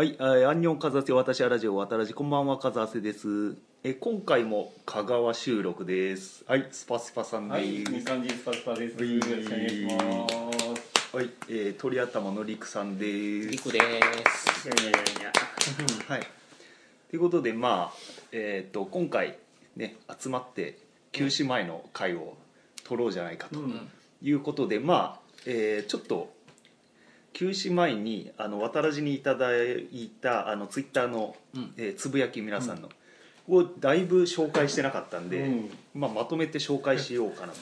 はい、えー、アンニョンカザセ私はラジオ渡らじこんばんはカザセです。えー今回も香川収録です。はい、スパスパさんです。はい、みかんじスパスパです。はいよろしくお願いします。はい、えー、鳥頭のりくさんです。リクです。いやいやいやいや。はい。ということでまあえっ、と今回ね集まって休止前の会を取ろうじゃないかとうんいうことで、まあ、えーちょっと休止前にあの渡らじにいただいたあのツイッターの、うん。えーつぶやき皆さんの、をだいぶ紹介してなかったんで、うん。まあ、まとめて紹介しようかなと。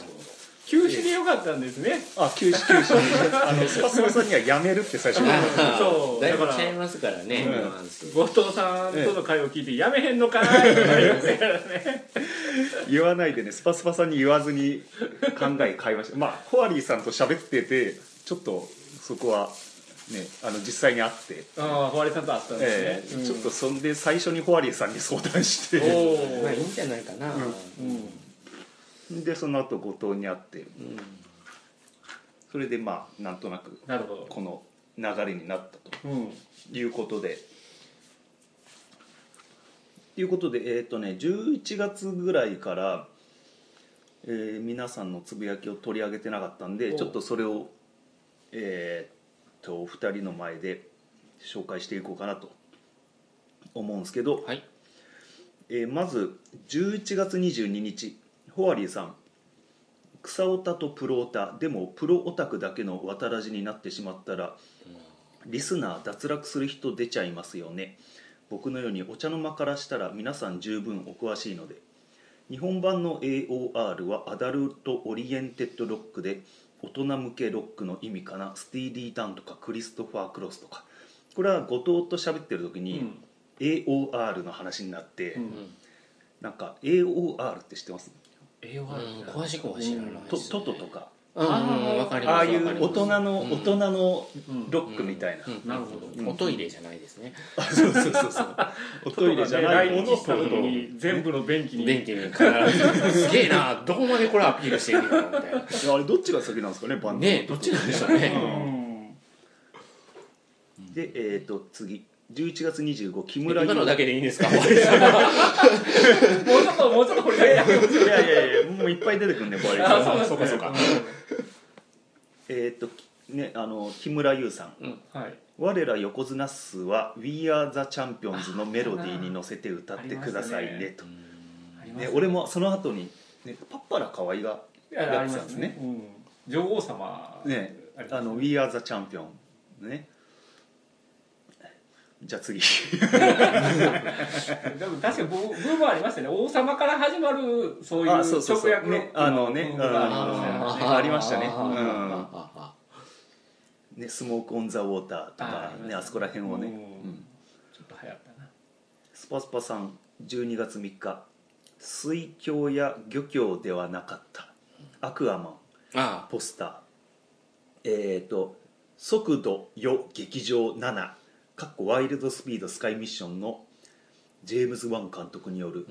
休止でよかったんですね。あ休止休止。あのスパスパさんにはやめるって最初に。言われたそう。だいぶだからちゃいますからね、うん。ニュアンス。後藤さんとの会を聞いて、やめへんのかーいとか言うんですからね。言わないでねスパスパさんに言わずに考え変えましたまあホワリーさんと喋っててちょっとそこはねあの実際に会って、ああ、ホワリさんと会ったんですね。えーちょっとそんで最初にホワリーさんに相談しうん、ておおまあいい。んじゃないかな、うん。でその後後藤に会ってうんそれでまあなんとなくなるほど。この流れになったとうん。いうことでということでえっ、とね11月ぐらいから、えー皆さんのつぶやきを取り上げてなかったんでおちょっとそれをえっとお二人の前で紹介していこうかなと思うんですけど、はい。えーまず11月22日ホワリーさん草オタとプロオタでもプロオタクだけの渡らじになってしまったらリスナー脱落する人出ちゃいますよね。僕のようにお茶の間からしたら皆さん十分お詳しいので日本版の AOR はアダルト・オリエンテッド・ロックで大人向けロックの意味かな？スティーリー・ダンとかクリストファー・クロスとか。これは後藤と喋ってる時に、うん。AOR の話になって、うん。なんか AOR って知ってます？栄養うん詳しくは知らないトです、トトとかうん。うんわかりますああいうわかります。大人の、うん。大人のうん。ロックみたいな、うん。なるほど。うん。おトイレじゃないですね。あそうそうそうそう。おトイレじゃない方のした時に全部の便器に。便器にすげえなどこまでこれアピールしてるのみたいな。あれどっちが先なんですかねバンドねえどっちなんでしょううね、ん。でえっ、と次。11月25木村今のだけでいいんですか？もうちょっともうちょっとこれいやいやいやもういっぱい出てくるんでバリあそうそうかそうか。えっ、とねあの木村優さん。うんはい。我ら横綱っすは We Are the Champions のメロディーに乗せて歌ってくださいねと。ね、俺もその後に、ね、パッパラ河合がやってたんですね。うん。女王様。ねあの We Are the Champion ねじゃあ次。でも確かにブブームありましたね。王様から始まるそういうあそうそうそう。直訳のねあのねありましたよねあありましたね。あーうん。あー。あね、スモーク・オン・ザ・ウォーターとかあねあそこら辺をね、ちょっと流行ったな。スパスパさん12月3日。水郷や漁協ではなかった。アクアマン。ー。あポスター。えっ、と「速度よ劇場7」かっこワイルドスピードスカイミッションのジェームズ・ワン監督による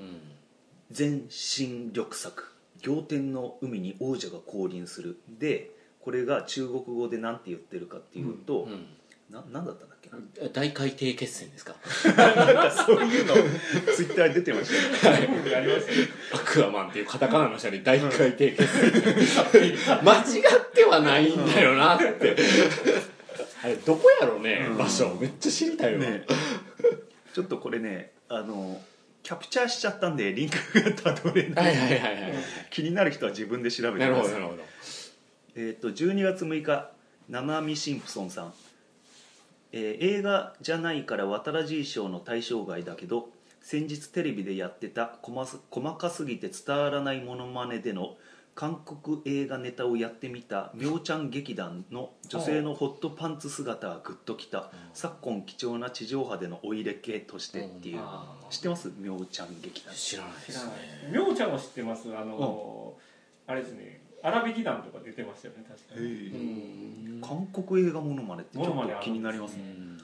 全身力作「仰天の海に王者が降臨する」でこれが中国語で何て言ってるかっていうと、うん。な何だったんだっけ？な大海底決戦ですか？なんかそういうの。ツイッターに出てましたよね。ありましたねアクアマンっていうカタカナの下に大海底決戦。間違ってはないんだよなってあれどこやろうね、うん。場所。めっちゃ知りたいわ、ね。ちょっとこれねあのキャプチャーしちゃったんでリンクがたどれない、はいはいはいはい気になる人は自分で調べてください。なるほどえっ、と12月6日七海シンプソンさん、えー映画じゃないから渡らじい賞の対象外だけど先日テレビでやってた細す細かすぎて伝わらないモノマネでの韓国映画ネタをやってみたみょうちゃん劇団の女性のホットパンツ姿がグッときた昨今貴重な地上波でのお入れ系としてっていう。知ってます？みょうちゃん劇団。知らないですね。みょうちゃんは知ってます。あのあれですね。荒引き団とか出てましたよね確かに。うん。韓国映画モノマネってちょっと気になりますね。うん。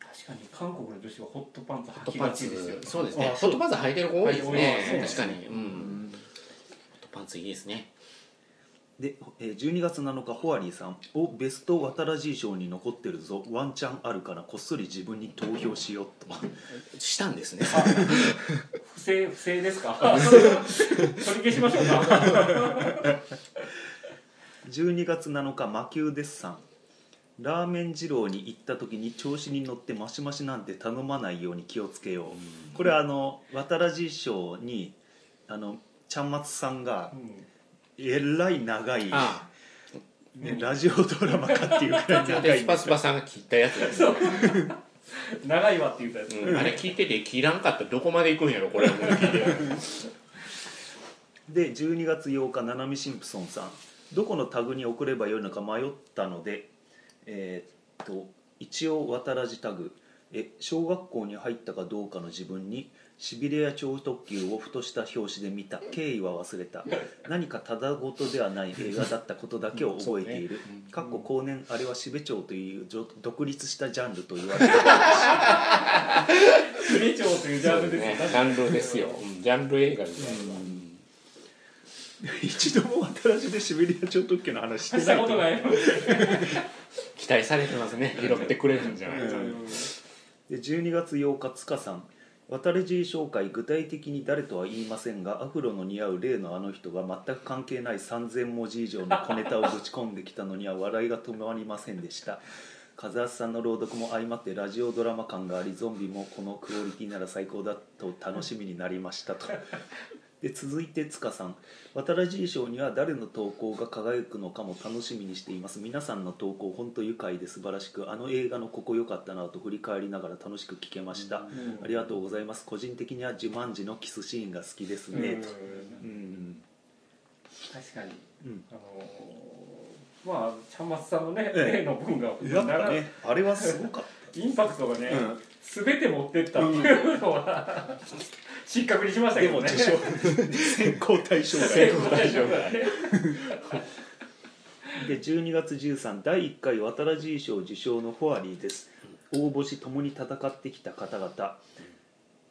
確かに韓国の女子はホットパンツホッ履きトパンツがちですよね。そうですね。あホットパンツ履いてる子多いですね。はい多いですね。確かに、うんパンツいいですね。でえー12月7日ホワリーさん「おベスト渡らじ賞に残ってるぞ。ワンチャンあるからこっそり自分に投票しよう」と。したんですね。不正不正ですか？取り消しましょうか。12月7日魔球デッサン。ラーメン二郎に行った時に調子に乗ってマシマシなんて頼まないように気をつけよう。これはあの渡らじ賞にあのちゃんまつさんがえらい長い、あねラジオドラマかっていうくらいあ長いで スパスパさんが切ったやつですよ、長いわって言ったやつ、うん。あれ聞いてて切らんかったらどこまで行くんやろこれ。聞いてで12月8日七海シンプソンさん。どこのタグに送ればよいのか迷ったのでえーっと一応渡らじタグ。え小学校に入ったかどうかの自分にシビレア超特急をふとした表紙で見た経緯は忘れた。何かただごとではない映画だったことだけを覚えている、かっこ後年あれはシベ町というじょ独立したジャンルと言われているスレチョウというジャンルですよ。ねジャンルですよ、うん。ジャンル映画みたいな、一度も渡らじでシビリア超特急の話してしないと。思うたことない期待されてますね。拾ってくれるんじゃないか。な、で12月8日塚さん渡り G 紹介具体的に誰とは言いませんがアフロの似合う例のあの人が全く関係ない3000文字以上の小ネタをぶち込んできたのには笑いが止まりませんでした。風明さんの朗読も相まってラジオドラマ感がありゾンビもこのクオリティなら最高だと楽しみになりましたと。で続いて塚さん。渡ら G 賞には誰の投稿が輝くのかも楽しみにしています。皆さんの投稿本当愉快で素晴らしくあの映画のここ良かったなと振り返りながら楽しく聞けました、ありがとうございます。個人的にはジュマンジのキスシーンが好きですね、とうん確かに、うん。あのーまあちゃんまつさんのね、ええ。例の文がねあれはすごかっインパクトがね、うん。全て持ってったっていうのは、失格にしましたたでけどね。も受賞。選考対象外。で12月13第1回渡らじい賞受賞のフォアリーです。応募し共に戦ってきた方々、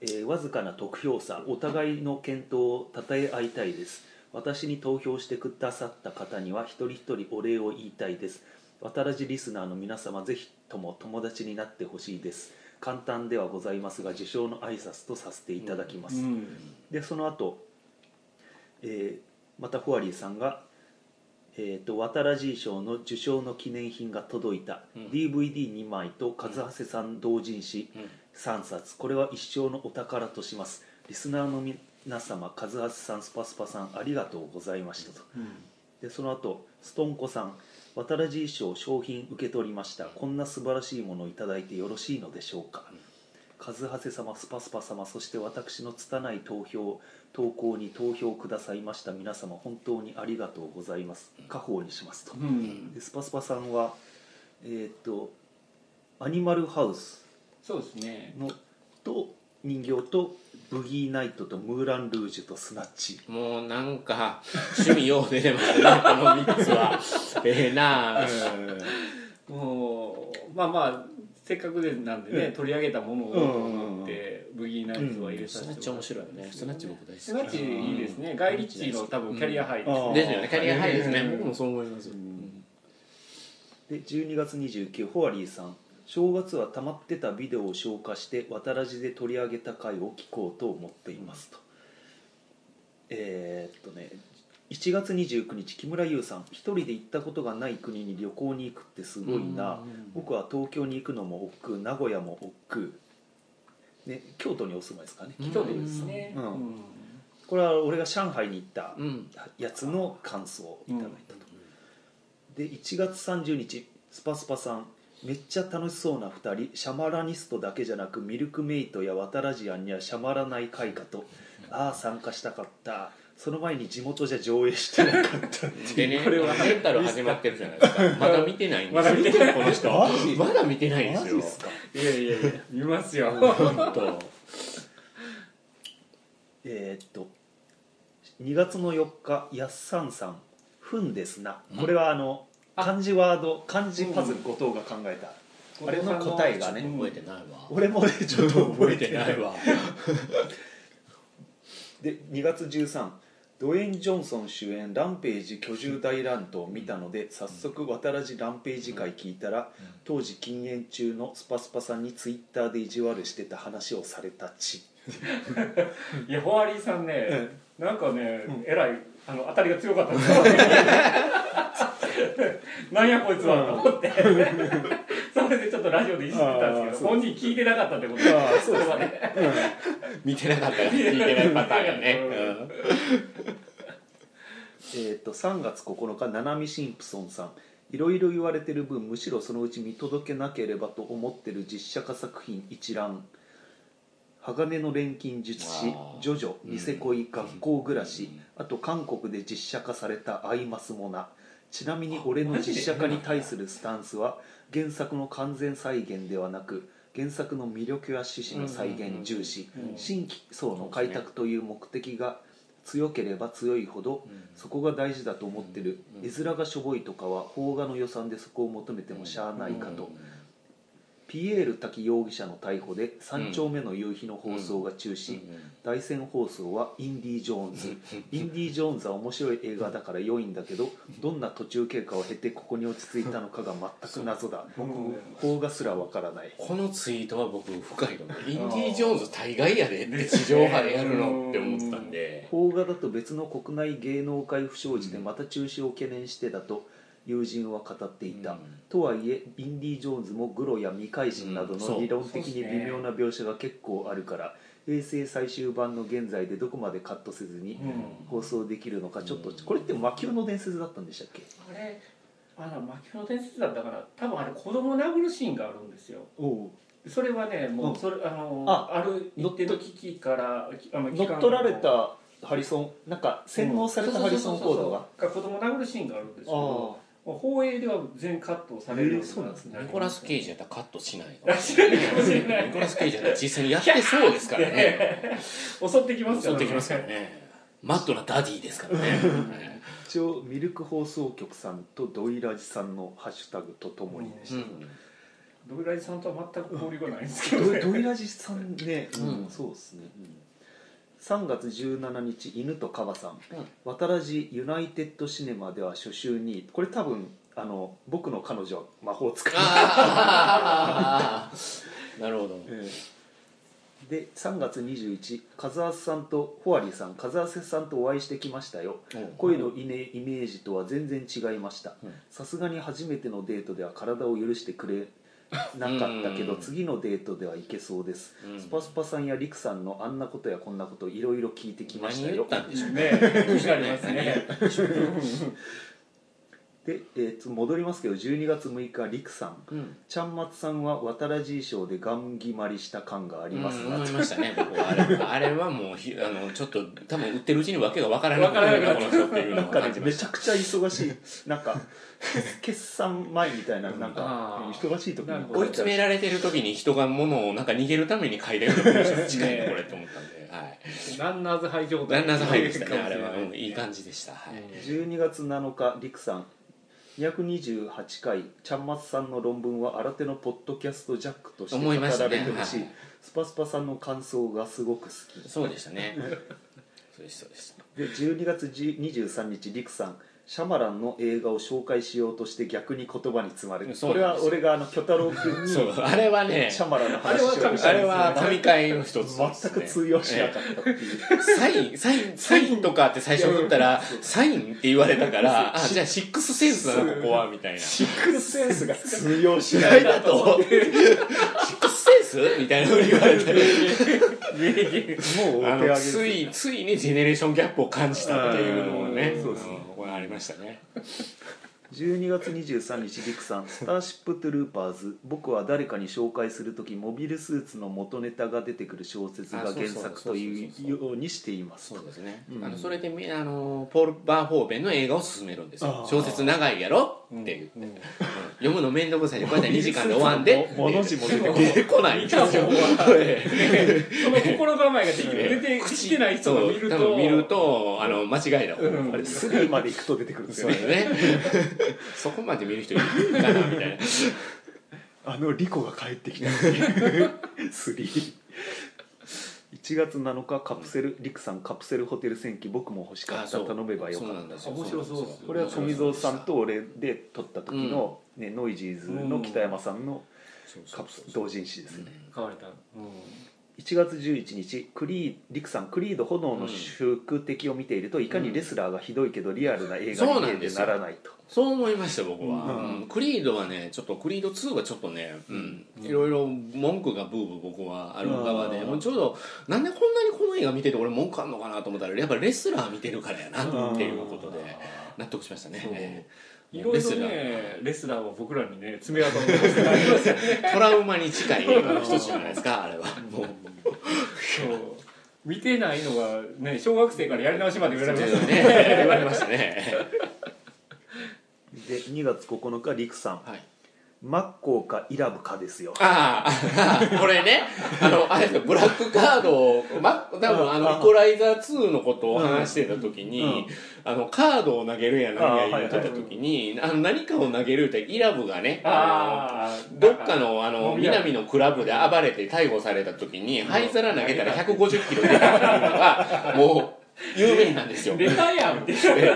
えーわずかな得票差。お互いの健闘を称え合いたいです。私に投票してくださった方には一人一人お礼を言いたいです。渡らじリスナーの皆様ぜひとも友達になってほしいです。簡単ではございますが受賞の挨拶とさせていただきます、でその後、えーまたフォアリーさんが「えー、と渡らじい賞の受賞の記念品が届いた、うん。DVD2 枚と和橋さん同人誌うん。3冊。これは一生のお宝とします。リスナーの皆様和橋さんスパスパさんありがとうございましたと。でその後ストンコさん渡らじい賞商品受け取りました。こんな素晴らしいものをいただいてよろしいのでしょうか。和橋様スパスパ様そして私の拙い投票投稿に投票くださいました。皆様本当にありがとうございます。家宝にしますと。うん。でスパスパさんはえーっとアニマルハウスそうですね。のと人形とブギーナイトとムーラン・ルージュとスナッチ。もうなんか趣味よう出てますねこの3つは。ええなあもうまあまあせっかくでなんでね、うん。取り上げたものをと思って、ブギーナイツは入れさスナッチせてもらって面白いよね。スナッチ僕大好き。スナッチいいですね。ガイ・リッチーの多分キャリアハイですね、うん。ですよね。キャリアハイですね。うん。僕もそう思います。で12月29ホワリーさん正月は溜まってたビデオを消化して渡らじで取り上げた回を聞こうと思っていますと。えーっとね1月29日木村優さん一人で行ったことがない国に旅行に行くってすごいな。僕は東京に行くのも億劫名古屋も億劫。ね京都にお住まいですかね。うん。京都ですね、うん。うん。これは俺が上海に行ったうん。やつの感想をいただいたと、で1月30日スパスパさんめっちゃ楽しそうな2人シャマラニストだけじゃなくミルクメイトやワタラジアンにはシャマらない会かとああ参加したかった。その前に地元じゃ上映してなかったでね これはレンタル始まってるじゃないですか。まだ見てないんですよ。まだ見てない。この人。マジまだ見てないんですよ。マジっすか？いやいやいや見ますよ。本当えーっと2月の4日やっさんさん「ふんですな」これはあの漢字ワード漢字パズル後藤が考えた、あれの答えがね覚えてないわ。俺もねちょっと覚覚ええてないいわ。で2月13ドウェイン・ジョンソン主演「ランページ居住大乱闘」を見たので早速渡らじランページ会聞いたら当時禁煙中のスパスパさんにツイッターで意地悪してた話をされたち いやホワリーさんね、えなんかね、うん。えらい。あの当たりが強かったんですよ なんやこいつはと思って。それでちょっとラジオでいじってたんですけど本人聞いてなかったってことであーそうですね。見てなかったら聞いてないパターンやね、うん。えー、と3月9日ナナミ・シンプソンさん。いろいろ言われてる分むしろそのうち見届けなければと思ってる実写化作品一覧。鋼の錬金術師ジョジョうんニセ恋学校暮らし。うん。あと韓国で実写化された「アイマスモナ」ちなみに俺の実写化に対するスタンスは原作の完全再現ではなく原作の魅力や趣旨の再現重視新規層の開拓という目的が強ければ強いほどそこが大事だと思ってるうん絵面がしょぼいとかは邦画の予算でそこを求めてもしゃあないかとピエール滝容疑者の逮捕で三丁目の夕日の放送が中止。大戦放送はインディ・ジョーンズ。インディ・ジョーンズは面白い映画だから良いんだけどどんな途中経過を経てここに落ち着いたのかが全く謎だ。僕邦画すらわからない。このツイートは僕深いと思うインディ・ジョーンズ大概やでって地上波でやるのって思ってたんで。邦画だと別の国内芸能界不祥事でまた中止を懸念してだと友人は語っていた、うん。とはいえインディ・ジョーンズもグロや未開心などの理論的に微妙な描写が結構あるから平成最終版の現在でどこまでカットせずにうん。放送できるのかちょっと、うん。これって魔球の伝説だったんでしたっけ？あれあの魔球の伝説だったから多分あれ子供を殴るシーンがあるんですよ。それはねもうんうそれあのあある一定の機器からあの乗っ取られたハリソンなんか洗脳されたハリソン・フォードが？が子供を殴るシーンがあるんですけどあ放映では全カットされるそうなんですね。ニコラス・ケイジやったらカットしないあ知らない。かもしれない。ニコラス・ケイジやったら実際にやってそうですからね。襲ってきますよ襲ってきますからね。マットなダディですからね。一応ミルク放送局さんとドイラジさんのハッシュタグとともにでした、ドイラジさんとは全く交流がないんですけどね。ドドイラジさんね、うんうん。そうですね、3月17日犬とカバさん。うん。渡らじユナイテッドシネマでは初週にこれ多分あの僕の彼女は魔法使い。なるほど。ええ。で3月21風圧さんとホワリーさん。風圧さんとお会いしてきましたよ。声のイメイメージとは全然違いました。うん。さすがに初めてのデートでは体を許してくれなかったけどうん。次のデートではいけそうです。うん。スパスパさんやリクさんのあんなことやこんなこといろいろ聞いてきましたよ。何言ったんでしょうね。ね気になりますね で、えーと戻りますけど12月6日リクさん。うん。ちゃんまつさんは渡らじ衣装でガン決まりした感がありますうんな、思いましたね僕は。あれあれはもうひあのちょっと多分売ってるうちに訳が分からなくなるこの人ってい。うのをなんかね感じ。ましためちゃくちゃ忙しい。なんか決算前みたいななんかあー。忙しい時に。なるほど追い詰められてる時に人が物をなんか逃げるために書いたような文章に近いねこれって思ったんで、はい、ランナーズハイ状態。ランナーズハイでしたねあれは、うんいい感じでした、はい。12月7日リクさん228回ちゃんまつさんの論文は新手のポッドキャストジャックとして語らねれてほしい、はいスパスパさんの感想がすごく好き。そうでしたね。そうですそうです。で12月23日リクさんシャマランの映画を紹介しようとして逆に言葉に詰まる。これそうなんですよ。は俺があの巨太郎君にそう。あれはねシャマランのあれは話を神あれは神回の一つです、ね、全く通用しなかったっていう、サインサインサインとかって最初言ったらサイン。って言われたからあじゃあシックスセンスだなここはみたいな。シシックスセンスが通用しッない。なだと。シックスセンス？みたいなふうに言われて。もうお手上げついついにジェネレーションギャップを感じたっていうのをね。うん。そうですねんこれありましたね。12月23日リクさん「スターシップトゥルーパーズ」僕は誰かに紹介する時モビルスーツの元ネタが出てくる小説が原作というようにしています。そうですね、うん。あのそれでみあのポール・バーホーベンの映画を進めるんですよ。小説長いやろ？って言って、うん読むの面倒くさいでこうやって2時間で終わんでもの字も出てこないんですよその心構えができる出てきてない人が見ると見るとあの間違いだうんあれ3まで行くと出てくるんですよねそこまで見る人いるかなみたいなあのリコが帰ってきたっていう3一1月7日カプセル、リクさんカプセルホテル戦記僕も欲しかった頼めばよかった。そう。なんですよ。面白そうこれは富蔵さんと俺で撮った時の、ねノイジーズの北山さんのカプ同人誌ですね、買われた、うん1月11日クリーリクさんクリード炎の宿敵を見ているといかにレスラーがひどいけどリアルな映画に見えてならないと、そう思いました僕は、うん。うん。クリードはねちょっとクリード2はちょっとね、うん。いろいろ文句がブーブー僕はある側で、うん。もうちょうどなんでこんなにこの映画見てて俺文句あんのかなと思ったらやっぱレスラー見てるからやなっていうことで納得しましたね、いろいろレスラー。ねレスラーは僕らにね 爪痕を残してありますよね。えトラウマに近い映画の一つじゃないですかあれは。もう。そう。見てないのがね小学生からやり直しまで言われました。ねね。言われましたね。で2月9日リクさん。はいマッコーかイラブかですよ。ああ、これね、あの、あれですよブラックカードを、ま、多分あの、あイコライザー2のことを話してた時に、うん。あの、カードを投げるや何やあ言ってた時に、あの、何かを投げるって、イラブがね、ああどっかのあの南のクラブで暴れて逮捕された時に灰皿投げたら150キロ出たっていうのがもう有名なんですよ。出たやん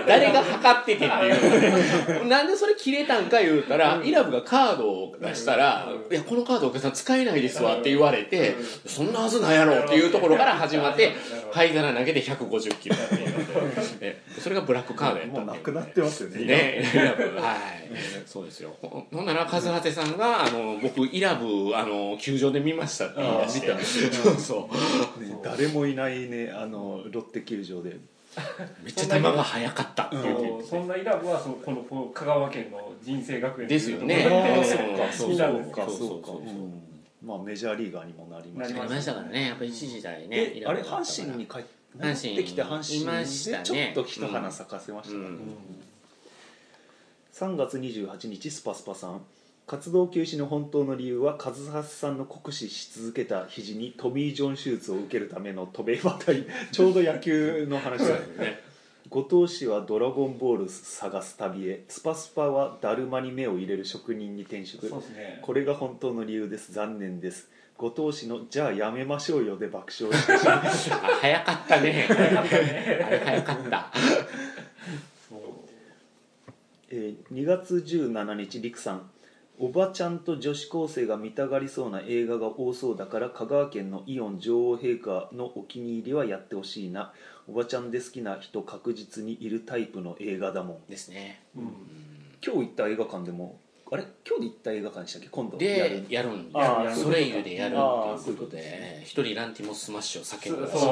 誰が測っててっていう。のでなんでそれ切れたんか言うたら、イラブがカードを出したら、うん。いやこのカードお客さん使えないですわって言われて、そんなはずないやろっていうところから始まって灰皿投げて150キロ。っていうのでそれがブラックカードやったもうなんでくなってますよね。ね、イラブ。はい、そうですよ。ほほんなら、和葉さんが、あの、僕、イラブ、あの、球場で見ましたって言い出して。そう そう。ね誰もいないねあのロッテ球場で。めっちゃ球が速かった。って言ってそうそんなイラブはそうこのこの香川県の人生学園で。すよね。そそううかそうか。そうそうそうかうんまあメジャーリーガーにもなりましたありましたからね、やっぱ一時代ね。えあれ阪神に帰ってきて阪神いましたでちょねっと一花咲かせましたからね。うん。3月28日スパスパさん活動休止の本当の理由は和橋さんの酷使し続けた肘にトミー・ジョン手術を受けるための渡米渡りちょうど野球の話だよね。後藤氏はドラゴンボール探す旅へスパスパはだるまに目を入れる職人に転職。ね。これが本当の理由です。残念です。後藤氏の「じゃあやめましょうよ」で爆笑してしまいあ、早かったね。あれ早かった。そう。えー2月17日陸さんおばちゃんと女子高生が見たがりそうな映画が多そうだから香川県のイオン女王陛下のお気に入りはやってほしいな。おばちゃんで好きな人確実にいるタイプの映画だもん。ですね。うん。今日行った映画館でもあれ？今日で行った映画館でしたっけ？今度？やでる、やるんであーソレイユでやるあーっていうことで、一人ランティモスマッシュを叫んだらしいそう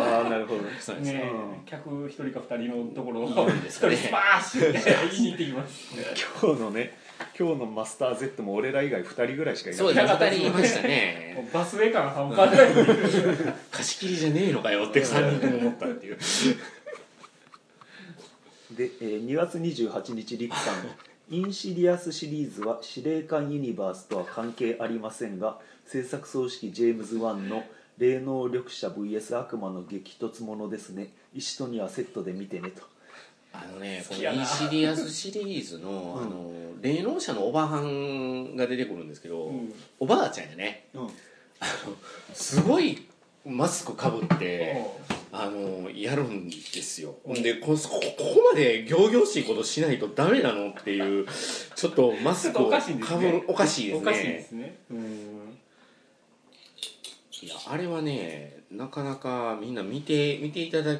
ああなるほど。そうですね。客一人か二人のところをいいんですかね。一人スパーッシュって言いに行ってきます。今日のね今日のマスター Z も俺ら以外2人ぐらいしかいない。そうですね、二人いましたもね。うバスウェイ感が半端ない。貸し切りじゃねえのかよって三人とも思ったっていう。で、えー2月28日リクさん。インシディアスシリーズは死霊館ユニバースとは関係ありませんが制作総指揮ジェームズ・ワンの霊能力者 VS 悪魔の激突ものですね。石とにはセットで見てねとあのね、このインシディアスシリーズの、あの霊能者のおばはんが出てくるんですけど、うん。おばあちゃんやね。うん。すごいマスクかぶってあのやるんですよ。ほんでこここまで仰々しいことしないとダメなのっていうちょっとマスクをおかぶるおかしいですね。おかしいですね。うん。いやあれはねなかなかみんな見て見ていただ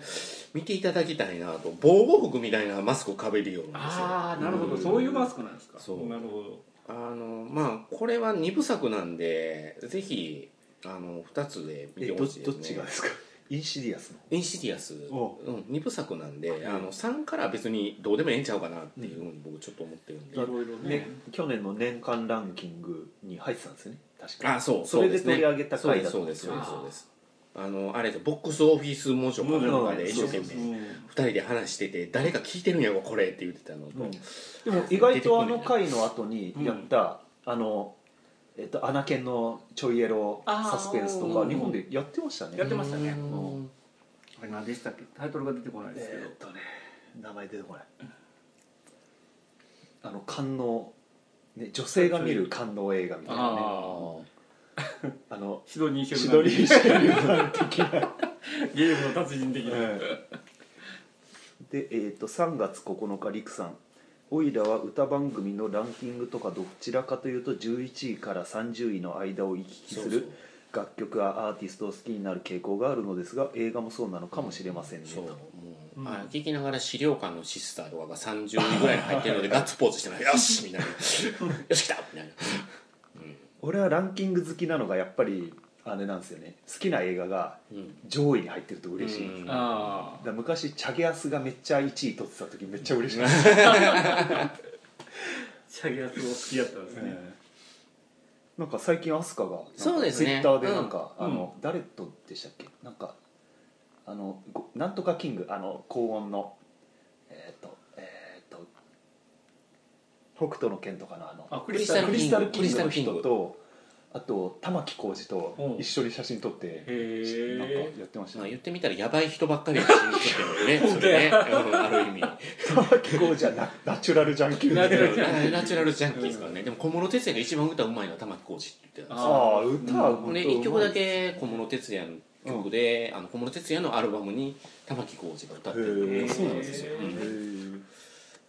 見ていただきたいなと。防護服みたいなマスクをかべるようんですよ。ああなるほど。そういうマスクなんですか？そう。なるほど。あのまあこれは2部作なんでぜひあの2つで見てほしいです、ね、どっちがですか？インシディアスのインシディアス、お。うん、2部作なんで、あの3から別にどうでもええんちゃうかなっていうふうに僕ちょっと思ってるんで、いろいろね。ね去年の年間ランキングに入ってたんですよね。確か。あそう。それで取り上げた回だとそうですそうですそうですあのあれボックスオフィスモーションかなんかで一生懸命うん2人で話してて誰か聞いてるんやろこれって言ってたのと、うん。でも意外とあの回の後にやった、あの、えっと、アナケンのちょいエロサスペンスとか日本でやってましたね。やってましたね。うん。あれ何でしたっけ？タイトルが出てこないですけど。えーっとね。名前出てこない。あの官能、ね、女性が見る官能映画みたいなねあ あのシドニーシェシルン的な。ゲームの達人的な、で、えー、と3月9日リクさん。オイラは歌番組のランキングとかどちらかというと11位から30位の間を行き来する楽曲やアーティストを好きになる傾向があるのですが映画もそうなのかもしれませんね。そう。う、あ聞きながら資料館のシスターとかが30位ぐらいに入ってるのでガッツポーズしてないよし みたいな。よし来たみたいな俺はランキング好きなのがやっぱりあれなんですよね。好きな映画がうん上位に入ってると嬉しい、うん。だかあら昔チャゲアスがめっちゃ1位取ってた時めっちゃ嬉しい、あ チャゲアスを好きやったんですね、ええ。なんか最近アスカがそうですね。ツイッターでなんか、うん。あの誰とでしたっけ？なんかあのごなんとかキングあの高音のえっ、とえっ、と北斗の拳とかのあのあクリスタルクリスタルキング。の人とあと玉置浩二とうん。一緒に写真撮ってへなんかえやってましたまあ、ね言ってみたらやばい人ばっかりが死んでってるね それね、うんある意味。玉置浩二はナナチュラルジャンキーナチュラルジャンナチュラルジャンキーですからね、でも小室哲哉が一番歌うまいのは玉置浩二って言ってたんですよ。ああ歌はほん。で1曲だけ小室哲哉の曲で、あの小室哲哉のアルバムに玉置浩二が歌ってるそうなんですよ、へうん。え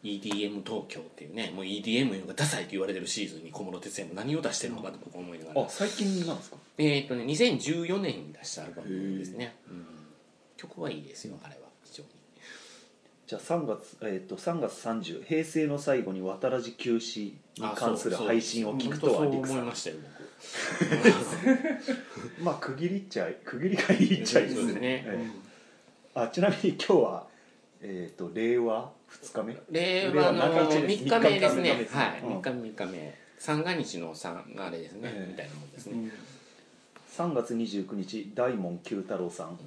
EDM 東京っていうねもう EDM がダサいと言われてるシーズンに小室哲哉も何を出してるのかと僕は思いながら、あ最近なんですか？えーっとね2014年に出したアルバムですね、うん、曲はいいですよあれは。非常に。じゃあ3月、えー、と3月30平成の最後に渡らじ休止に関する配信を聞くとはそうリクさん。思いましたよ まあ区切りっちゃ区切りがいいっちゃいいですね。そうですね。ええあちなみに今日は、えー、と令和2日目？僕令和の3日目ですね。はい。うん。3日目3日目。三が日の3があれですね、ええ。みたいなもんですね、3月29日大門九太郎さん。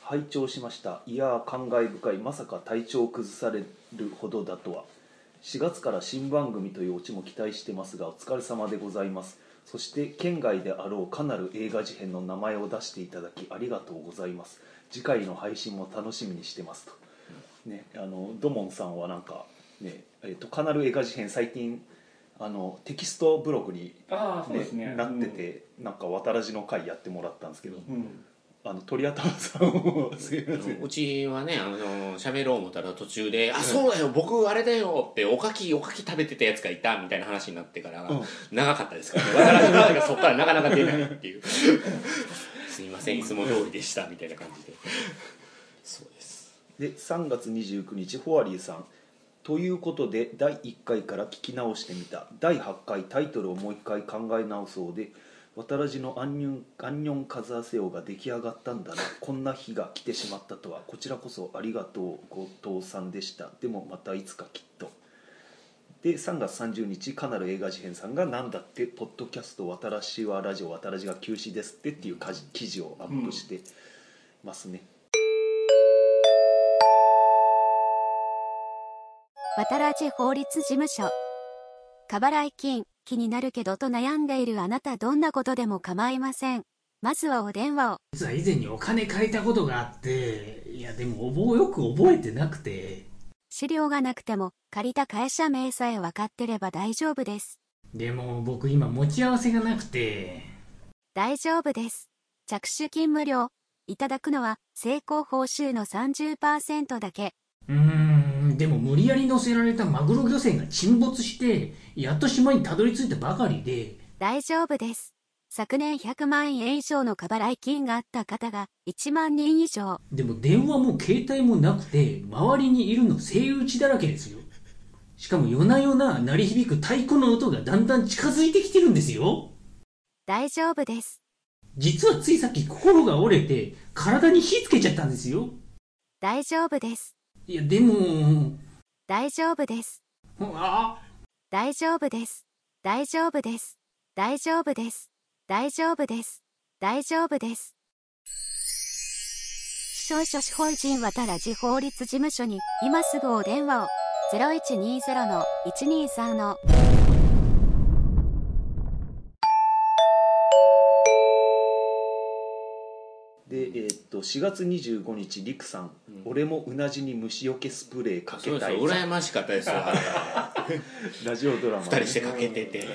拝聴しました。いやー感慨深い。まさか体調を崩されるほどだとは。4月から新番組というオチも期待してますがお疲れ様でございます。そして県外であろうかなる映画事変の名前を出していただきありがとうございます。次回の配信も楽しみにしてます。と、ね、あのドモンさんはなんかねえーとカナル映画事変最近あのテキストブログにああそうですね。なってて、なんか渡らじの会やってもらったんですけど、うん、あの鳥頭さんをうちはねあの喋ろう思ったら途中で「あそうだよ僕あれだよ」っておかきおかき食べてたやつがいたみたいな話になってから、うん。長かったですからね。私の話がそこからなかなか出ないっていう。すいませんいつも通りでしたみたいな感じでで3月29日フォアリーさん。ということで第1回から聞き直してみた。第8回タイトルをもう一回考え直そうで渡らじのアンニョンアンニョンカズアセオが出来上がったんだな。こんな日が来てしまったとはこちらこそありがとう後藤さんでした。でもまたいつかきっと。で3月30日カナル映画事変さんがなんだってポッドキャスト渡らしはラジオ渡らじが休止ですってっていう記事をアップしてますね、渡らじ法律事務所。過払い金、気になるけどと悩んでいるあなたどんなことでも構いません。まずはお電話を。実は以前にお金借りたことがあって、いやでもよく覚えてなくて、資料がなくても借りた会社名さえ分かってれば大丈夫です。でも僕今持ち合わせがなくて、大丈夫です。着手金無料。いただくのは成功報酬の30%だけ。うーん、でも無理やり乗せられたマグロ漁船が沈没して、やっと島にたどり着いたばかりで、大丈夫です。昨年100万円以上の過払い金があった方が1万人以上。でも電話も携帯もなくて、周りにいるのセイウチだらけですよ。しかも夜な夜な鳴り響く太鼓の音がだんだん近づいてきてるんですよ。大丈夫です。実はついさっき心が折れて、体に火つけちゃったんですよ。大丈夫です。いや、でも、大丈夫です。あ？大丈夫です。大丈夫です。大丈夫です。大丈夫です。大丈夫です。少々司法人渡らじ法律事務所に今すぐお電話を0120-123ので、えーっと4月25日リクさん、俺もうなじに虫除けスプレーかけたい。羨ましかったですよ あれラジオドラマ二人してかけてて。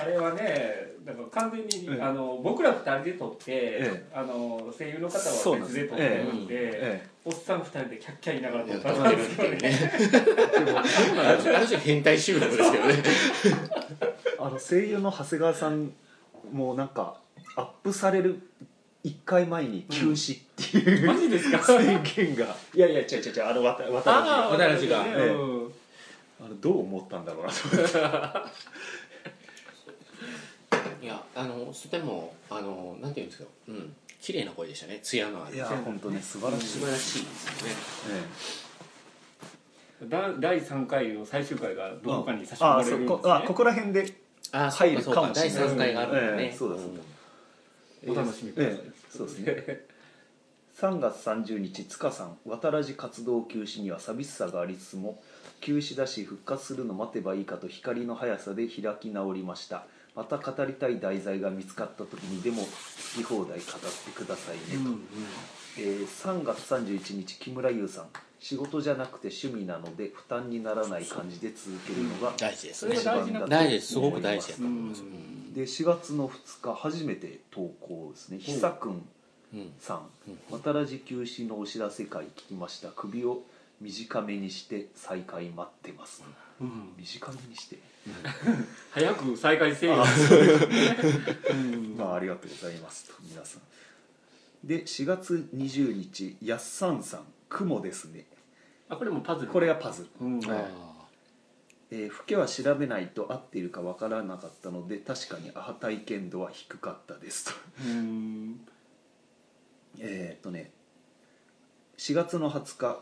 あれはねだから完全に、ええあの僕ら二人で撮って、えあの声優の方は別で撮ってるんでえおっさん二人でキャッキャ言いながら撮やったん撮ってるってですよ。ねい。うねある種ある種変態収録ですけどねあの声優の長谷川さんもなんかアップされる1回前に休止っていう、マジですか？宣言が。いやいや違う違う違う。あの渡渡辺ああ渡良が。ねええ。うん。あのどう思ったんだろうなと。思っていやあのとてもあのなんていうんですか？うん。綺麗な声でしたね。艶のある。いや本当ね素晴らしい。素晴らしいですよね。えだ第3回の最終回がえどこかに差しああ込まれるんですね。そこあここら辺であ入るそうかかもしれない。第3回があるんだね、ええそうだそうだお楽しみください、ええそうですね。3月30日塚さん渡らじ活動休止には寂しさがありつつも休止だし復活するの待てばいいかと光の速さで開き直りました。また語りたい題材が見つかった時にでも好き放題語ってくださいねと、えー3月31日木村優さん。仕事じゃなくて趣味なので負担にならない感じで続けるのが大事ですね。が大事な大事です。すごく大事だと思います、で4月の2日初めて投稿ですね。久くん。うん。さん。渡らじ休止のお知らせ会聞きました。首を短めにして再開待ってます。うん。短めにして。早く再開せえよ。まあありがとうございますと皆さん。で4月20日やっさんさん雲ですね。あこれもパズル。これがパズル。うん。あえー、フケは調べないと合っているかわからなかったので確かにアハ体験度は低かったですと。うん。えーっとね4月の20日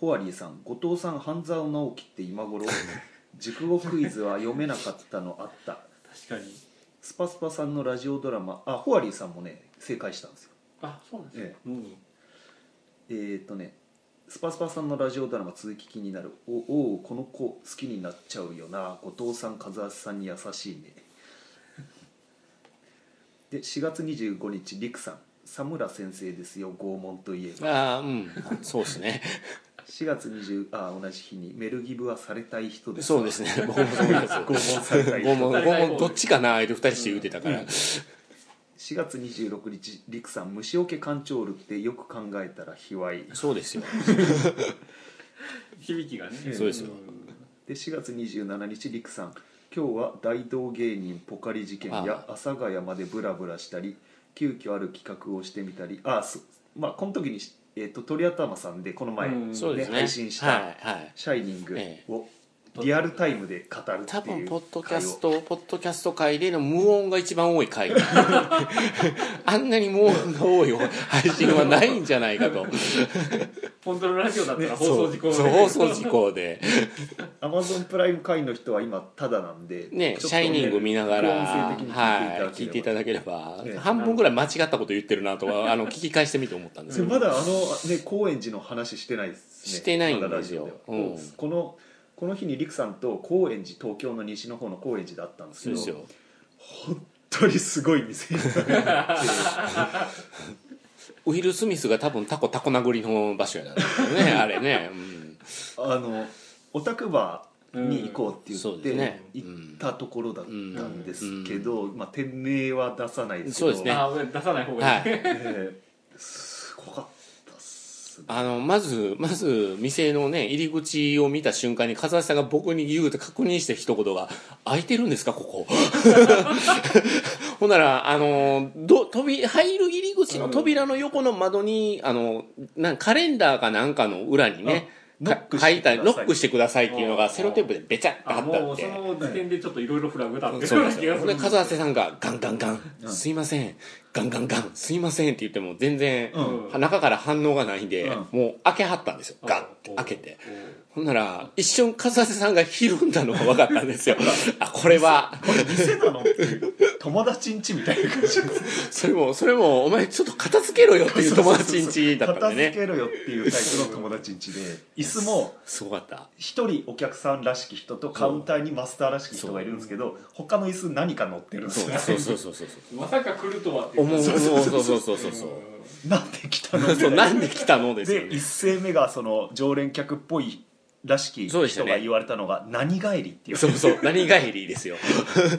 ホワリーさん後藤さん半沢直樹って今頃 熟語クイズは読めなかったのあった。確かに。スパスパさんのラジオドラマあホワリーさんもね正解したんですよ。あそうなんですねえ。うん。えーっとねスパスパさんのラジオドラマ続き気になる。おおうこの子好きになっちゃうよな。後藤さん和橋さんに優しいね。で4月25日りくさん。佐村先生ですよ拷問といえば。ああうん。そうですね。4月20あ同じ日にメルギブはされたい人です。そうですね。拷問されたい拷問人。拷問どっちかなあれ二人して言うてたから、4月26日りくさん虫除けカンチョールってよく考えたら卑猥。そうですよ。響きがね。そうですよ。で4月27日りくさん。今日は大道芸人ポカリ事件や阿佐ヶ谷までブラブラしたり急遽ある企画をしてみたりあそまあこの時に、えー、と鳥頭さんでこの前、うん。そうですね。配信したはいはい「シャイニングえ」をリアルタイムで語るって多いう分ポッドキャストポッドキャスト界での無音が一番多い回。あんなに無音が多い配信はないんじゃないかと。本当のラジオだったら放送事故そう放送事故で。アマゾンプライム会員の人は今タダなんでね「ちょっとシャイニング」見ながら、副音声的にはい、聞聞いていただければ、ええ半分ぐらい間違ったこと言ってるなとは あの聞き返してみて思ったんですけど、まだあのね高円寺の話してないですね。してないんですよ。まだラジオでは。うん。このこの日に陸さんと高円寺東京の西の方の高円寺だったんですけど本当にすごい店になって。ウィル・スミスが多分タコタコ殴りの場所やな。んですよね あれね、うん。あのオタクバーに行こうってうん。そう言ってですね。行ったところだったんですけうど、まあ、店名は出さないですけど。そうですね。あ出さない方がいい、はい。えーすごかったあのまずまず店のね入り口を見た瞬間に風橋さんが僕に言うて確認して一言が「開いてるんですか？ここ」ほんならあのど飛び入る入り口の扉の横の窓にあのなんカレンダーかなんかの裏にねあノックか書いたしてください。ノックしてくださいっていうのがセロテープでベチャッて貼あってあって。もうその時点でちょっといろいろフラグ立ってるそうな気がする。で、風瀬さんがガンガンガン、すいません、ガンガンガン、すいませんって言っても全然、う中から反応がないんで、うん。もう開けはったんですよ。ガンって開けて。ほんなら、一瞬風瀬さんがひるんだのが分かったんですよ。あ、これは、これ店なのっていう友達ん家みたいな感じ それも、それも、お前ちょっと片付けろよっていう友達ん家だったん片でね。付けろよっていうタイプの友達ん家で椅子もすごかった。一人お客さんらしき人とカウンターにマスターらしき人がいるんですけど他の椅子何か乗ってるんですよそうそうそうそうそう。まさか来るとはっていう思う、そうそうそうそうそう。なんで来たの？そう、なんで来たの？ですよでね一。斉目がその常連客っぽいらしきそうでしたね。人が言われたのが「何帰り」っていう。そうそう。何帰りですよ。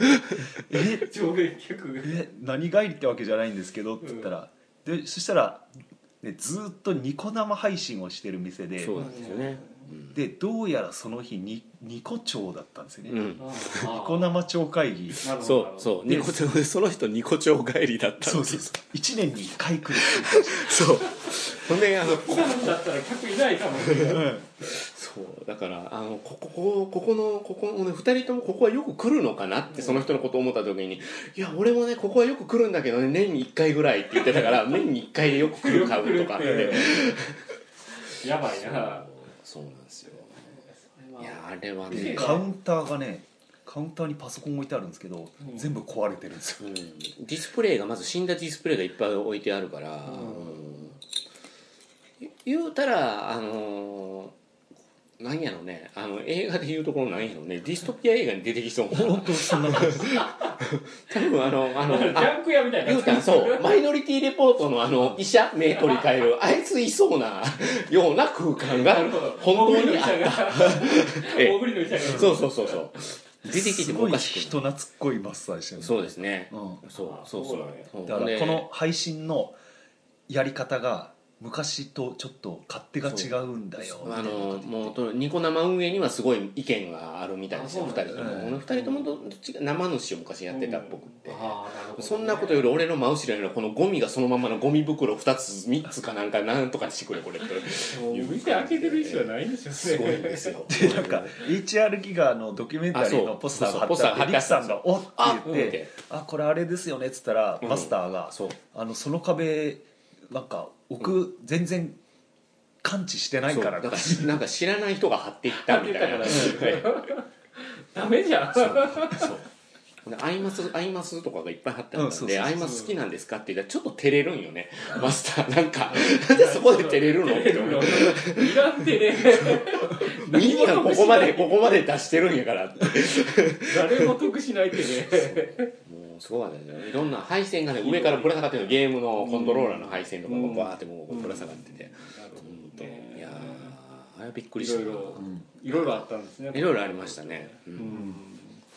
え？上下客え？何帰りってわけじゃないんですけどって言ったら、でそしたら、ね、ずーっとニコ生配信をしてる店でそうなんですよね。でどうやらその日にニコ町だったんですよね、ニうん。コ生町会議。そうそう。でニコ その人ニコ町帰りだったんそうですそうそう1年に1回来るってそう。ほんであの普段だったら客いないかもしれない。うんそうだからあのこここここのここのね2人ともここはよく来るのかなってその人のことを思った時に「いや俺もねここはよく来るんだけどね年に1回ぐらい」って言ってたから 年に1回でよく来る買うとかって。えやばいな。そうなんですよ。いやあれはね。カウンターがねカウンターにパソコン置いてあるんですけど、うん全部壊れてるんですよ。うん。ディスプレイがまず死んだディスプレイがいっぱい置いてあるから、ん。うん。言うたらあのーなんやろね。あの映画でいうところなんやろね。ディストピア映画に出てきそうな。本当そんな感じ。多分あのあのジャンク屋みたいな言うたらそう。マイノリティレポートのあの医者目取り替える あいついそうなような空間が本当にあっ大栗の医者が。ええ。大栗の医者が。そうそうそうそう。出てきてすごいもおかしく人懐っこいマッサージしてるそうですね。うん。そうそうそう。そうだからでこの配信のやり方が昔とちょっと勝手が違うんだよ。あのもうとニコ生運営にはすごい意見があるみたいですよあ2そうなんだ。人とも、二人ともどっちが生主を昔やってたっぽくって、ああなるほどね。そんなことより俺の真後ろにあるこのゴミがそのままのゴミ袋2つ3つかなんかなんとかしてくれこれって。もう店開けてる意思はないんですよね。すごいんですよ。でなんか HR ギガのドキュメンタリーのポスターが貼ってあってリクさんが「おっ!」ってあ言って「あこれあれですよね」っつったらうん。マスターがそう。あのその壁なんか僕全然感知してないからそうだからしなんか知らない人が貼っていったみたいな。ダメじゃん。そう。でアイマスアイマスとかがいっぱい貼ってあったんで、アイマス好きなんですかって言ったらちょっと照れるんよね。マスター。なんかなんでそこで照れるの？って思ういらんってねいいやんここまでここまで出してるんやからって。誰も得しないってね もうすごかったですよいろんな配線がね上からぶら下がってるのゲームのコントローラーの配線とかがバーってもうぶら下がってて、本当いやーあれびっくりした。ないろいろいろいろあったんですね。いろいろありましたね、うん。うん。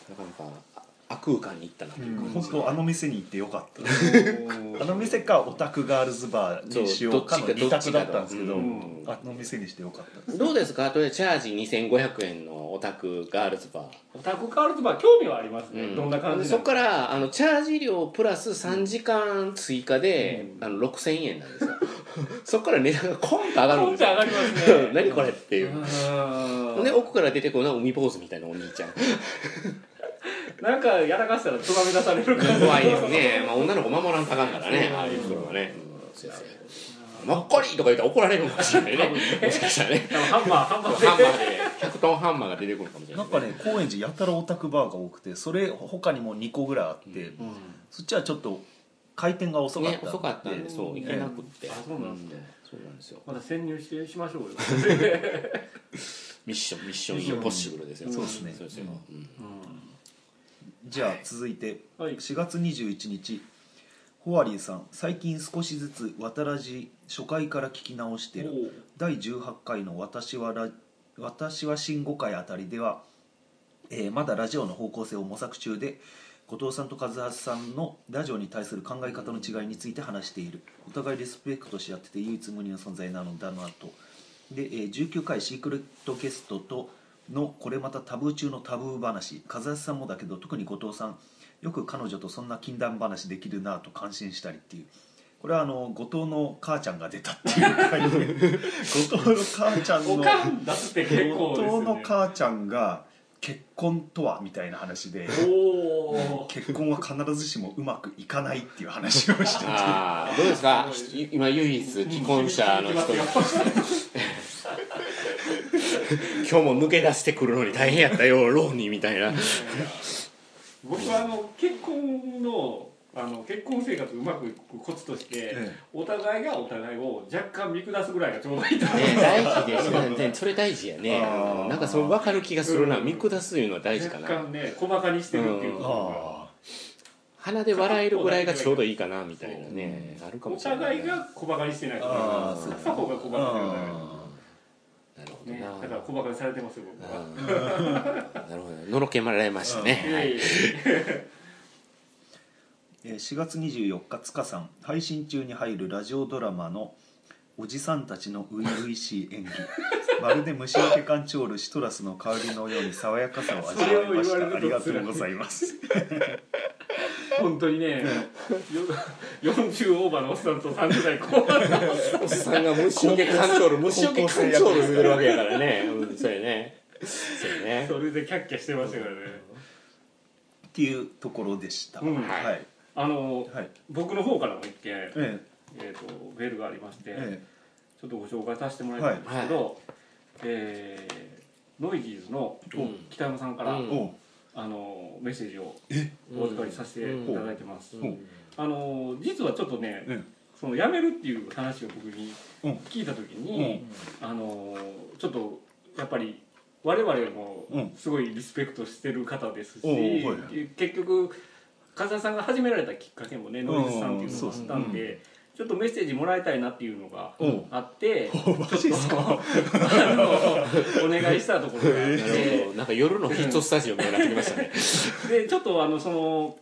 なかなかあ悪空間に行ったなという感じ、本当あの店に行ってよかった。あの店かオタクガールズバーにしようかのそうどっちか2択だったんですけど、うん。あの店にしてよかったどうですか？あえずチャージ2500円のオタクガールズバー。オタクカールとまあ興味はありますね、うん。どんな感じそこからあのチャージ料プラス3時間追加で、あの6000円なんですよ。そこから値段がコンと上がるんですよ。コンと上がりますね。何これっていう。うん。で奥から出てくるのは海坊主みたいなお兄ちゃんなんかやらかしたらつまみ出されるから怖いですね、まあ、女の子守らんとあかんからね。ああいうところはね、そうですねもっこりとか言ったら怒られるかもしれないね。もしかしたらね。ハンマーハンマー。ハンマーで100トンハンマーが出てくるかもしれなない。んかね高円寺やたらオタクバーが多くてそれ他にも2個ぐらいあって、そっちはちょっと回転が遅かった。んで、ね遅かったんでそう行けなくって、あそうなんですねそうなんですよ。また潜入してしましょうよ。ミッションミッションイン。ポッシブルですよ。そうですね。そうですよ、うんじゃあ続いてはい。4月21日。ホワリーさん最近少しずつ「わたらじ」初回から聞き直してる。第18回の私はラ「私は新5回あたりでは、えーまだラジオの方向性を模索中で後藤さんと和橋さんのラジオに対する考え方の違いについて話している。お互いリスペクトし合ってて唯一無二の存在なのだなと。で、えー19回シークレットゲストとのこれまたタブー中のタブー話。和橋さんもだけど特に後藤さんよく彼女とそんな禁断話できるなと感心したりっていう。これはあの後藤の母ちゃんが出たっていう回で。後藤の母ちゃんのおかん出すって結構です後藤の母ちゃんが結婚とはみたいな話でおお結婚は必ずしもうまくいかないっていう話をしてて。ああどうですか？今唯一既婚者の人 今日も抜け出してくるのに大変やったよ ローニーみたいな。僕はあの結婚のあの結婚生活うまくいくコツとして、えお互いがお互いを若干見下すぐらいがちょうどいいと思う、ね大事ですね。それ大事やね。なんかそう分かる気がするな。見下すいうのは大事かな。若干ね細かにしてるっていうのあ鼻で笑えるぐらいがちょうどいいかなみたいなね。あるかおもしれない互いが小馬鹿にしてないとあー片方が小馬鹿にしてないね。なだから小馬鹿にされてますよ僕は。うん。なるほどのろけまられましたね、はい。いえいえ。えー4月24日塚さん配信中に入るラジオドラマのおじさんたちの初々しい演技。まるで虫除け缶チョールシトラスの香りのように爽やかさを味わいました。ありがとうございます 本当にね。よ40オーバーのおっさんと30代後半のおじさん。が虫除けカントロール虫除けカントロール言うてるわけやからね。うんそうやね。そうやね。それでキャッキャしてましたからね。っていうところでした、うん。はい。あのはい。僕の方からも一件、ええ。ー、とメールがありまして、ええ。ちょっとご紹介させてもらいたいんですけど、えーノイジーズのうん。北山さんから、うん。えおうあのメッセージをえ？お預かりさせていただいてます、う。んあの実はちょっとね、えその辞めるっていう話を僕にうん。聞いた時に、あのちょっとやっぱり我々もうん。すごいリスペクトしてる方ですし、結局風間さんが始められたきっかけもねノイズさんっていうのがあったんで、ちょっとメッセージもらいたいなっていうのがあって、おマジっすか？お願いしたところがあって。ど。なんか夜のヒットスタジオみたいになってきましたね。でちょっとあのその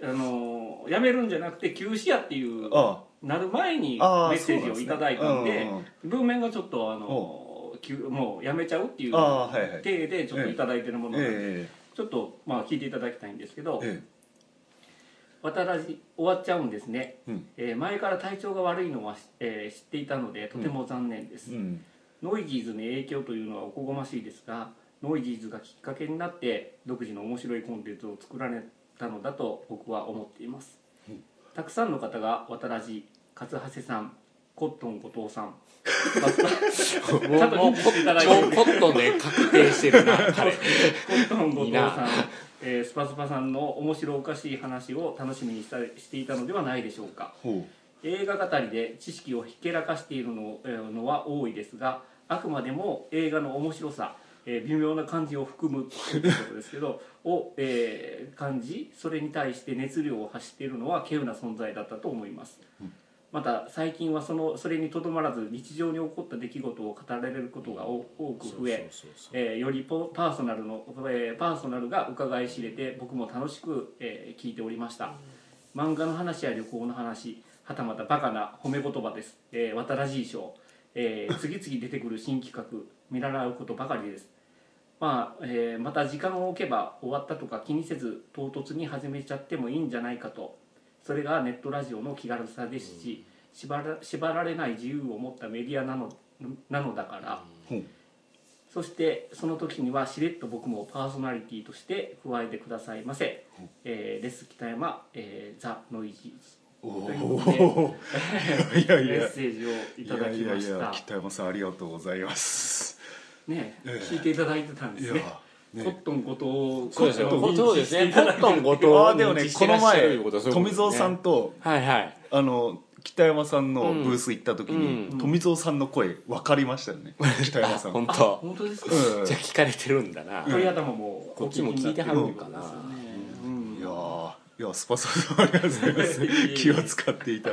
あの辞めるんじゃなくて休止やっていうあなる前にメッセージをいただいたんで文面がちょっとあの休もう辞めちゃうっていう体でちょっといただいてるものなんでえ。ちょっとまあ聞いていただきたいんですけどええ「わたらじ終わっちゃうんですね」うん。えー前から体調が悪いのは、えー知っていたのでとても残念です、えうん。ノイジーズに影響というのはおこがましいですがノイジーズがきっかけになって独自の面白いコンテンツを作られたのだと僕は思っています、たくさんの方が渡らじ勝橋さんコットン後藤さん ちゃんともう認知していただいてもうポットンで確定してるな彼。コットン後藤さんえースパスパさんの面白おかしい話を楽しみにしたしていたのではないでしょうか。ほ映画語りで知識をひけらかしているのえーのは多いですがあくまでも映画の面白さ、えー微妙な感じを含むということですけど を、えー感じそれに対して熱量を発しているのは稀有な存在だったと思います、また最近はそのそれにとどまらず日常に起こった出来事を語られることが多多く増ええーよりポパーソナルの、えーパーソナルが伺い知れて僕も楽しく、えー聞いておりました。漫画の話や旅行の話はたまたバカな褒め言葉です、えー、渡らじい賞、えー 次々出てくる新企画見習うことばかりです。まあ、えーまた時間を置けば終わったとか気にせず唐突に始めちゃってもいいんじゃないかとそれがネットラジオの気軽さですし、縛ら縛られない自由を持ったメディアなのなのだから、そしてその時にはしれっと僕もパーソナリティとして加えてくださいませ、えーレス北山、えーザ・ノイジーズ。おということで おいやいや。メッセージをいただきました。いやいや北山さんありがとうございます。ね、ええ。聞いていただいてたんですねコットン後藤そうですねコットン後藤ああでもねこの前富蔵さんとはいはい。あの北山さんのブース行った時に、うん。富蔵さんの声分かりましたよね。北山さん。本あ当本当ですか、うん。じゃあ聞かれてるんだな、鳥頭もこっちも聞いてはるのかな。いやーいやスパサさんありがとうございます。気を使っていた。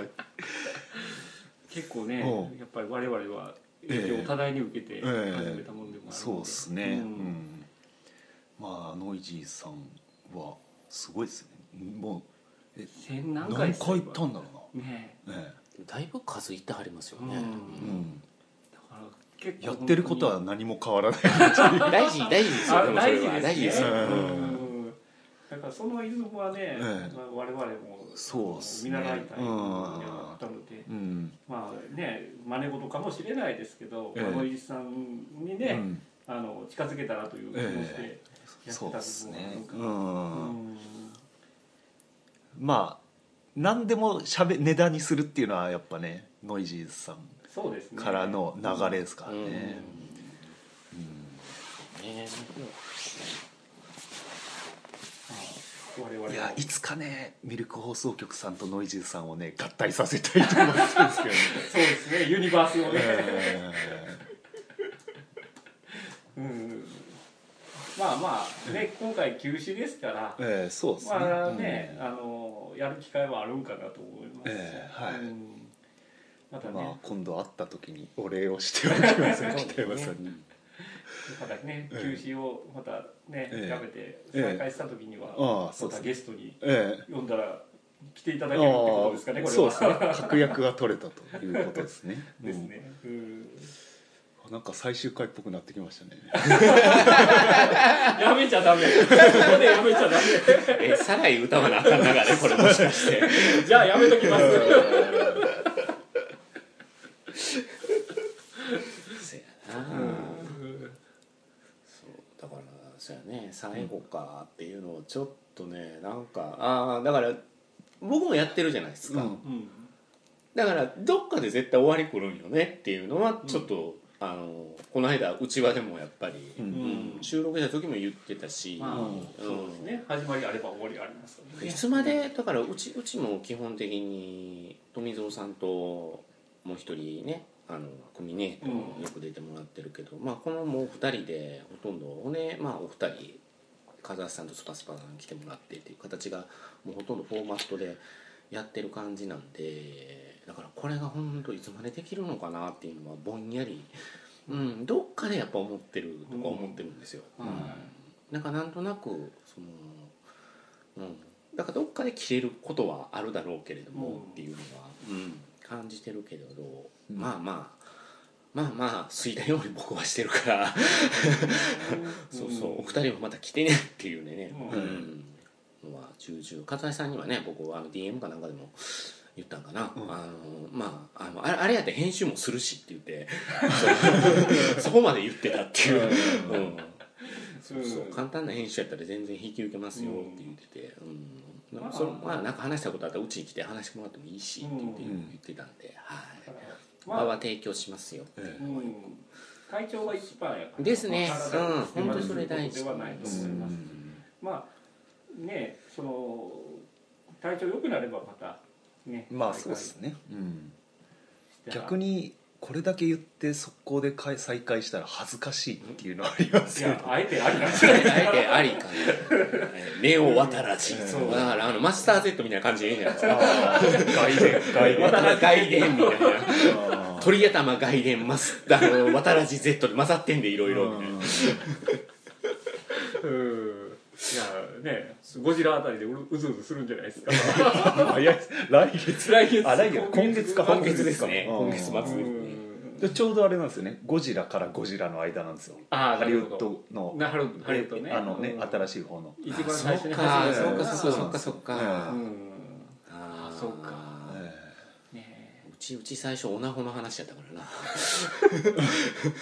結構ねうん。やっぱり我々は影響を多大に受けてええ始めたもんでもあるので、そうですね、ううんんまあノイジーさんはすごいですね。もう千何何回回ですか行ったんだろねうな、ねだいぶ数いってはりますよね、うんうん、だから結構やってることは何も変わらない。大事大事ですよあでもそれ大事ですね。は大事ですよ、うんうん。だからそのイズムはね、ええ。まあ我々もそうっすね。見習いたいものではあったので、うん、まあね真似事かもしれないですけど、ええ。あの伊地さんにね、うん。あの近づけたらという気持ちでそうですね。うん、うん。まあ何でもしゃべ値段にするっていうのはやっぱねノイジーズさんからの流れですからね、ね。我々もいやいつかねミルク放送局さんとノイジーズさんをね合体させたいと思ってるんですけどね。そうですね。ユニバースをね、え。うんまあまあね今回休止ですからーえーそうですね、まあね、あのやる機会はあるんかなと思います、ええはい。うん。またうんね、まあ今度会った時にお礼をしておきます 北山さんに、またね休止をまたね、ええ。やめてええ。再開した時には、またゲストにええ。呼んだら来ていただけるってことですかねこれは。そうですね。確約が取れたということですね。ですね、うんうんなんか最終回っぽくなってきましたね。やめちゃダメ。ここでやめちゃダメ。えさらに歌わなあかんながらこれもしかして。じゃあやめときます。せやな、そうだからそうやね最後かっていうのをちょっとねなんかああだから僕もやってるじゃないですか、うん。うん。だからどっかで絶対終わり来るんよねっていうのはちょっと、あのこの間うちわでもやっぱり、うん。うん。収録した時も言ってたし、まあ、うん。そうですね。始まりあれば終わりありますからね。いつまでだからうちうちも基本的に富蔵さんともう一人ねあの組ねよく出てもらってるけど、まあこのもう二人でほとんどねまあお二人風橋さんとスパスパさん来てもらってっていう形がもうほとんどフォーマットでやってる感じなんでだからこれが本当いつまでできるのかなっていうのはぼんやり、うん、どっかでやっぱ思ってるとか思ってるんですよ。うん。うん。なんかなんとなくその、うん、だからどっかで切れることはあるだろうけれども、うんっていうのは、うん、感じてるけれど、うん。まあまあまあまあ好いたように僕はしてるから。そうそう、お二人もまた来てねっていうね、ううん。んのは重々。片井さんにはね僕あの DM かなんかでも言ったんかな、あのまああのあれあれやって編集もするしって言って そこまで言ってたっていう、うん。そうそう。簡単な編集やったら全然引き受けますよって言ってて、うん。なん。かそれまあなんか話したことあったらうちに来て話してもらってもいいしって言って,、うん言ってたん。で、はい、まあ場は提供しますよ、えう。ん。体調が一番やからですね。うん。本当にそれ大事。ではないと思います。まあねその体調良くなればまたね。まあそうですね、うん、逆にこれだけ言って速攻で再再開したら恥ずかしいっていうのはありますよ。ねいやあえてありなんじゃあないえてありかな。ネオ渡らじそうだからあのマスター Z みたいな感じ。でいいんじゃないですか外伝外伝渡ら外伝みたいな。鳥頭外伝マスあの渡らじ Z で混ざってんでいろいろみたいな。うんいやねゴジラあたりでううずうずするんじゃないですか。早 い来月。来月。あ来月今月か。今月ですね。うん。今月末ですね。でちょうどあれなんですよね。ゴジラからゴジラの間なんですよ。ああハリウッドの。なるほどハリウッドね。あのねうん。新しい方の。一番そ最初にそうか。そうかそっかそっかうん。あーそうかちうち最初オナホの話やったからな。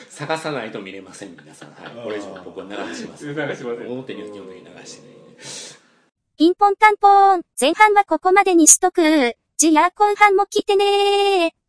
探さないと見れません皆さん、はい、これ以上僕は流します。流しません。表には基本的に流してないんでピンポンタンポーン。前半はここまでにしとく。じゃあ後半も来てねー。